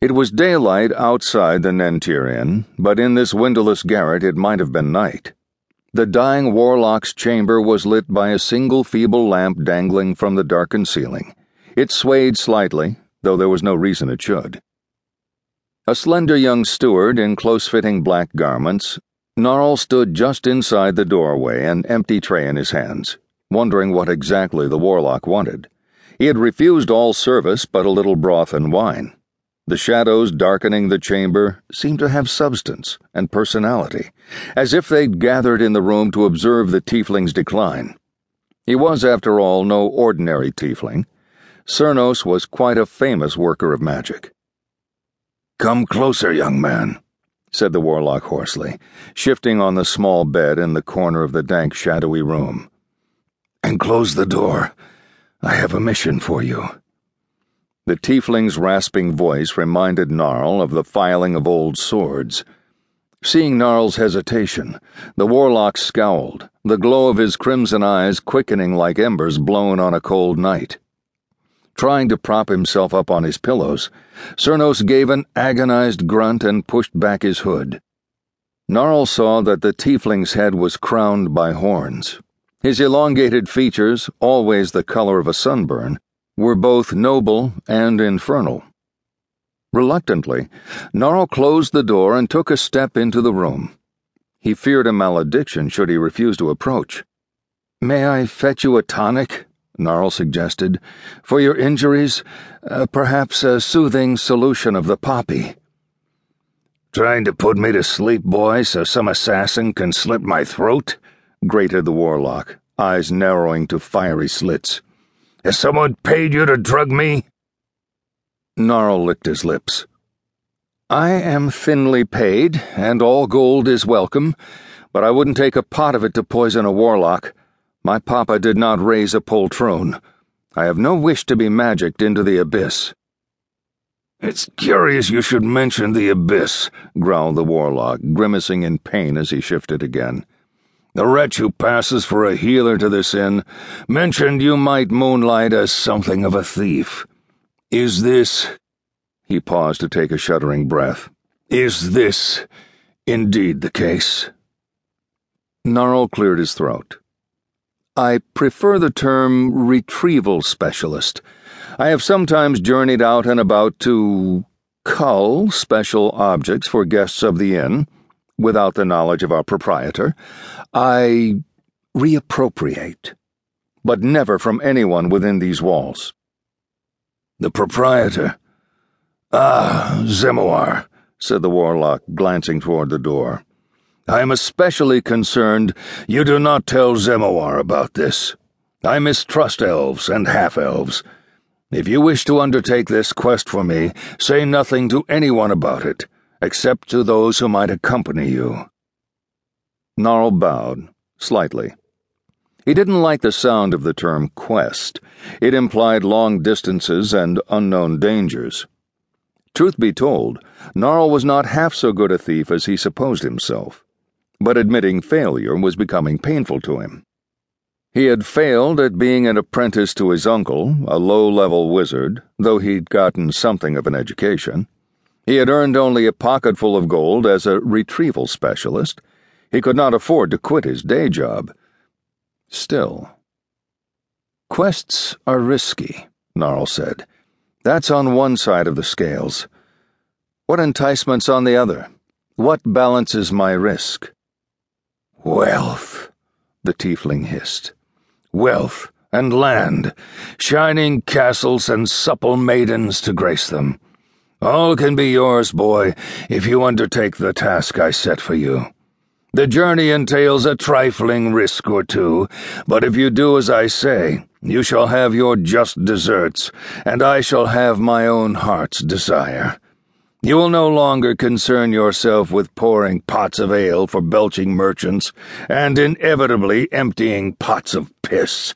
It was daylight outside the Nentir Inn, but in this windowless garret it might have been night. The dying warlock's chamber was lit by a single feeble lamp dangling from the darkened ceiling. It swayed slightly, though there was no reason it should. A slender young steward in close fitting black garments, Gnarl stood just inside the doorway, an empty tray in his hands, wondering what exactly the warlock wanted. He had refused all service but a little broth and wine. The shadows darkening the chamber seemed to have substance and personality, as if they'd gathered in the room to observe the tiefling's decline. He was, after all, no ordinary tiefling. Cernos was quite a famous worker of magic. Come closer, young man, said the warlock hoarsely, shifting on the small bed in the corner of the dank, shadowy room. And close the door. I have a mission for you. The tiefling's rasping voice reminded Gnarl of the filing of old swords. Seeing Gnarl's hesitation, the warlock scowled, the glow of his crimson eyes quickening like embers blown on a cold night. Trying to prop himself up on his pillows, Cernos gave an agonized grunt and pushed back his hood. Gnarl saw that the tiefling's head was crowned by horns. His elongated features, always the color of a sunburn, were both noble and infernal. Reluctantly, Gnarl closed the door and took a step into the room. He feared a malediction should he refuse to approach. May I fetch you a tonic? Gnarl suggested. For your injuries, uh, perhaps a soothing solution of the poppy. Trying to put me to sleep, boy, so some assassin can slit my throat? grated the warlock, eyes narrowing to fiery slits. Has someone paid you to drug me? Gnarl licked his lips. I am thinly paid, and all gold is welcome, but I wouldn't take a pot of it to poison a warlock. My papa did not raise a poltroon. I have no wish to be magicked into the abyss. It's curious you should mention the abyss, growled the warlock, grimacing in pain as he shifted again. The wretch who passes for a healer to this inn mentioned you might moonlight as something of a thief. Is this. He paused to take a shuddering breath. Is this indeed the case? Gnarl cleared his throat. I prefer the term retrieval specialist. I have sometimes journeyed out and about to cull special objects for guests of the inn without the knowledge of our proprietor. I reappropriate, but never from anyone within these walls. The proprietor? Ah, Zemoar, said the warlock, glancing toward the door. I am especially concerned you do not tell Zemoar about this. I mistrust elves and half elves. If you wish to undertake this quest for me, say nothing to anyone about it except to those who might accompany you. Gnarl bowed, slightly. He didn't like the sound of the term quest. It implied long distances and unknown dangers. Truth be told, Gnarl was not half so good a thief as he supposed himself, but admitting failure was becoming painful to him. He had failed at being an apprentice to his uncle, a low level wizard, though he'd gotten something of an education. He had earned only a pocketful of gold as a retrieval specialist. He could not afford to quit his day job. Still. Quests are risky, Gnarl said. That's on one side of the scales. What enticement's on the other? What balances my risk? Wealth, the tiefling hissed. Wealth and land, shining castles and supple maidens to grace them. All can be yours, boy, if you undertake the task I set for you. The journey entails a trifling risk or two, but if you do as I say, you shall have your just deserts, and I shall have my own heart's desire. You will no longer concern yourself with pouring pots of ale for belching merchants, and inevitably emptying pots of piss.